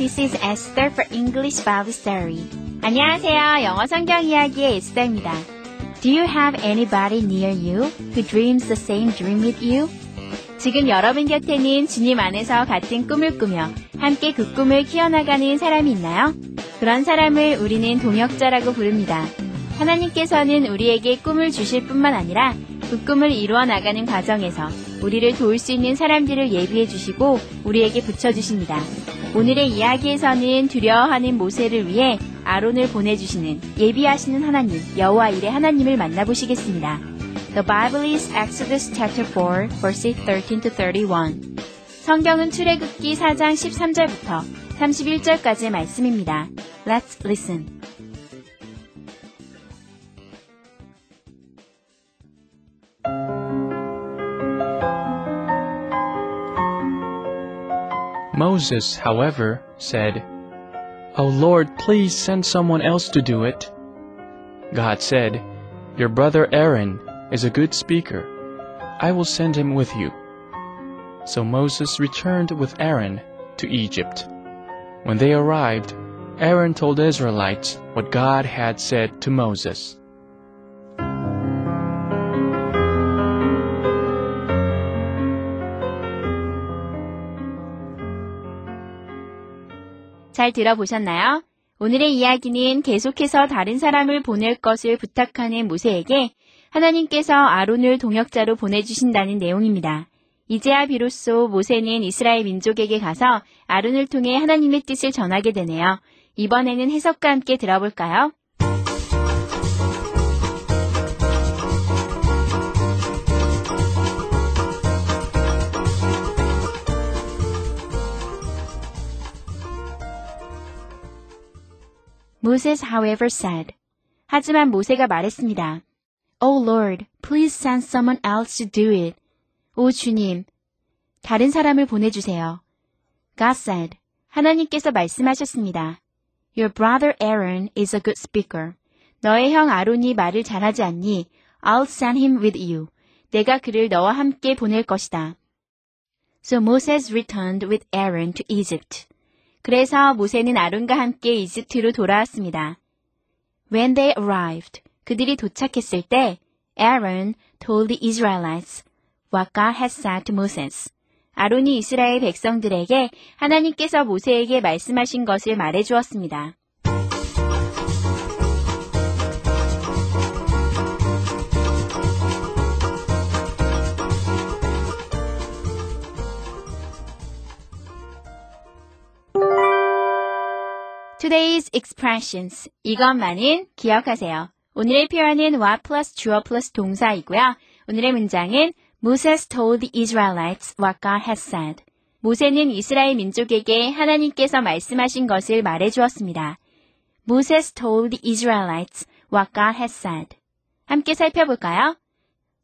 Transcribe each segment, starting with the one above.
This is Esther for English Bible Story. 안녕하세요. 영어 성경 이야기의 에스더입니다. Do you have anybody near you who dreams the same dream with you? 지금 여러분 곁에는 주님 안에서 같은 꿈을 꾸며 함께 그 꿈을 키워나가는 사람이 있나요? 그런 사람을 우리는 동역자라고 부릅니다. 하나님께서는 우리에게 꿈을 주실 뿐만 아니라 그 꿈을 이루어 나가는 과정에서 우리를 도울 수 있는 사람들을 예비해 주시고 우리에게 붙여 주십니다. 오늘의 이야기에서는 두려워하는 모세를 위해 아론을 보내주시는 예비하시는 하나님 여호와 일의 하나님을 만나보시겠습니다. The Bible is Exodus chapter 4, verses 13 to 31. 성경은 출애굽기 4장 13절부터 31절까지의 말씀입니다. Let's listen. Moses, however, said, O Lord, please send someone else to do it. God said, Your brother Aaron is a good speaker. I will send him with you. So Moses returned with Aaron to Egypt. When they arrived, Aaron told Israelites what God had said to Moses. 잘 들어보셨나요? 오늘의 이야기는 계속해서 다른 사람을 보낼 것을 부탁하는 모세에게 하나님께서 아론을 동역자로 보내주신다는 내용입니다. 이제야 비로소 모세는 이스라엘 민족에게 가서 아론을 통해 하나님의 뜻을 전하게 되네요. 이번에는 해석과 함께 들어볼까요? Moses, however, said. 하지만 모세가 말했습니다. Oh Lord, please send someone else to do it. 오 주님, 다른 사람을 보내주세요. God said. 하나님께서 말씀하셨습니다. Your brother Aaron is a good speaker. 너의 형 아론이 말을 잘하지 않니? I'll send him with you. 내가 그를 너와 함께 보낼 것이다. So Moses returned with Aaron to Egypt. 그래서 모세는 아론과 함께 이집트로 돌아왔습니다. When they arrived, 그들이 도착했을 때, Aaron told the Israelites what God had said to Moses. 아론이 이스라엘 백성들에게 하나님께서 모세에게 말씀하신 것을 말해 주었습니다. Today's expressions. 이것만은 기억하세요. 오늘의 표현은 what plus 주어 plus 동사이고요. 오늘의 문장은 Moses told the Israelites what God has said. 모세는 이스라엘 민족에게 하나님께서 말씀하신 것을 말해 주었습니다. Moses told the Israelites what God has said. 함께 살펴볼까요?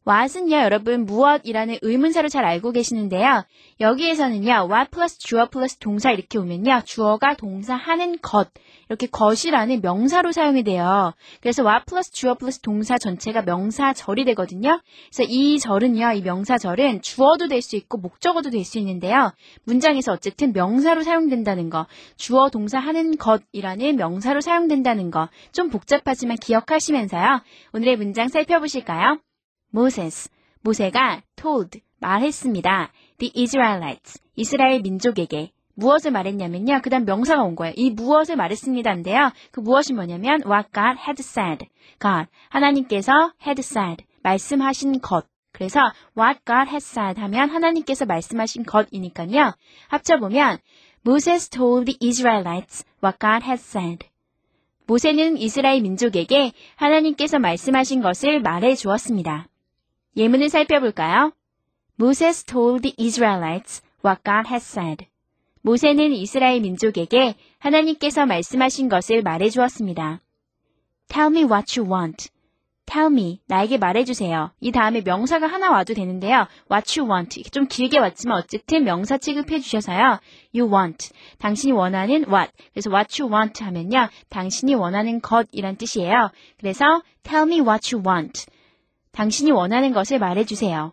What은요, 여러분, 무엇이라는 의문사로 잘 알고 계시는데요. 여기에서는요, what 플러스 주어 플러스 동사 이렇게 오면요, 주어가 동사 하는 것, 이렇게 것이라는 명사로 사용이 돼요. 그래서 what 플러스 주어 플러스 동사 전체가 명사절이 되거든요. 그래서 이 절은요, 이 명사절은 주어도 될 수 있고 목적어도 될 수 있는데요. 문장에서 어쨌든 명사로 사용된다는 거, 주어 동사 하는 것이라는 명사로 사용된다는 거, 좀 복잡하지만 기억하시면서요. 오늘의 문장 살펴보실까요? Moses, 모세가 told, 말했습니다. The Israelites, 이스라엘 민족에게 무엇을 말했냐면요. 그 다음 명사가 온 거예요. 이 무엇을 말했습니다인데요. 그 무엇이 뭐냐면 what God had said. God, 하나님께서 had said, 말씀하신 것. 그래서 what God had said 하면 하나님께서 말씀하신 것이니까요. 합쳐보면 Moses told the Israelites what God had said. 모세는 이스라엘 민족에게 하나님께서 말씀하신 것을 말해 주었습니다. 예문을 살펴볼까요? Moses told the Israelites what God had said. 모세는 이스라엘 민족에게 하나님께서 말씀하신 것을 말해 주었습니다. Tell me what you want. Tell me, 나에게 말해주세요. 이 다음에 명사가 하나 와도 되는데요. What you want. 좀 길게 왔지만 어쨌든 명사 취급해 주셔서요. You want. 당신이 원하는 what. 그래서 what you want 하면요. 당신이 원하는 것이란 뜻이에요. 그래서 tell me what you want. 당신이 원하는 것을 말해주세요.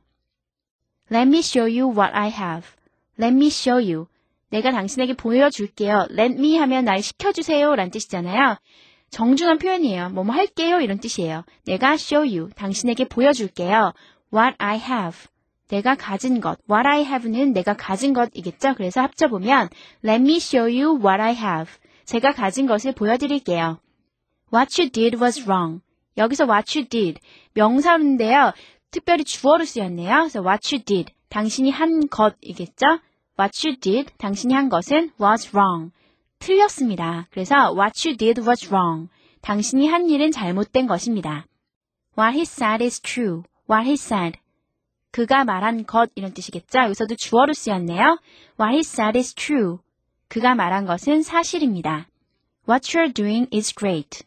Let me show you what I have. Let me show you. 내가 당신에게 보여줄게요. Let me 하면 날 시켜주세요. 란 뜻이잖아요. 정중한 표현이에요. 뭐뭐 할게요. 이런 뜻이에요. 내가 show you. 당신에게 보여줄게요. What I have. 내가 가진 것. What I have는 내가 가진 것이겠죠. 그래서 합쳐보면 Let me show you what I have. 제가 가진 것을 보여드릴게요. What you did was wrong. 여기서 what you did. 명사인데요. 특별히 주어로 쓰였네요. 그래서 what you did. 당신이 한 것이겠죠. What you did. 당신이 한 것은 was wrong. 틀렸습니다. 그래서 what you did was wrong. 당신이 한 일은 잘못된 것입니다. What he said is true. What he said. 그가 말한 것 이런 뜻이겠죠. 여기서도 주어로 쓰였네요. What he said is true. 그가 말한 것은 사실입니다. What you're doing is great.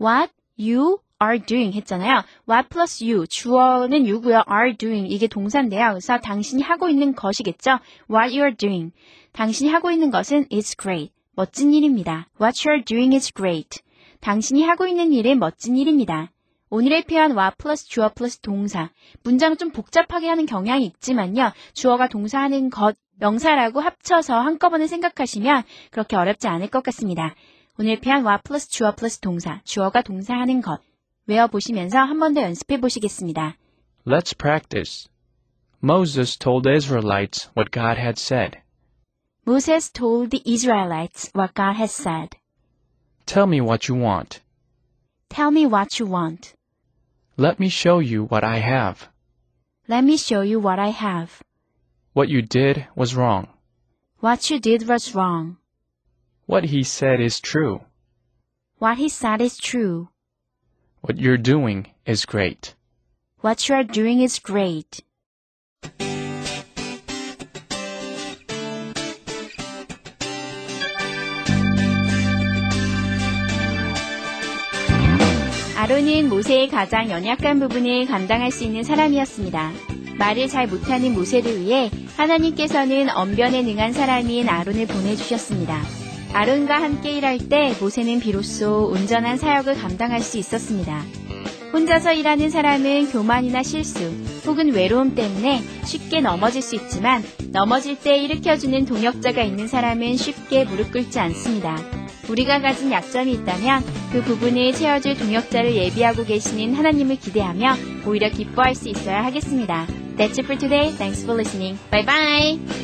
What you are doing 했잖아요. What plus you. 주어는 you고요. are doing. 이게 동사인데요. 그래서 당신이 하고 있는 것이겠죠. What you're doing. 당신이 하고 있는 것은 is great. 멋진 일입니다. What you're doing is great. 당신이 하고 있는 일은 멋진 일입니다. 오늘의 표현 what 플러스 주어 플러스 동사. 문장을 좀 복잡하게 하는 경향이 있지만요. 주어가 동사하는 것, 명사라고 합쳐서 한꺼번에 생각하시면 그렇게 어렵지 않을 것 같습니다. 오늘 표현 what 플러스 주어 플러스 동사. 주어가 동사하는 것. 외워보시면서 한 번 더 연습해 보시겠습니다. Let's practice. Moses told the Israelites what God had said. Moses told the Israelites what God has said. Tell me what you want. Tell me what you want. Let me show you what I have. Let me show you what I have. What you did was wrong. What you did was wrong. What he said is true. What he said is true. What you're doing is great. What you are doing is great. 아론은 모세의 가장 연약한 부분을 감당할 수 있는 사람이었습니다. 말을 잘 못하는 모세를 위해 하나님께서는 언변에 능한 사람인 아론을 보내주셨습니다. 아론과 함께 일할 때 모세는 비로소 온전한 사역을 감당할 수 있었습니다. 혼자서 일하는 사람은 교만이나 실수 혹은 외로움 때문에 쉽게 넘어질 수 있지만 넘어질 때 일으켜주는 동역자가 있는 사람은 쉽게 무릎 꿇지 않습니다. 우리가 가진 약점이 있다면 그 부분을 채워줄 동역자를 예비하고 계시는 하나님을 기대하며 오히려 기뻐할 수 있어야 하겠습니다. That's it for today. Thanks for listening. Bye bye!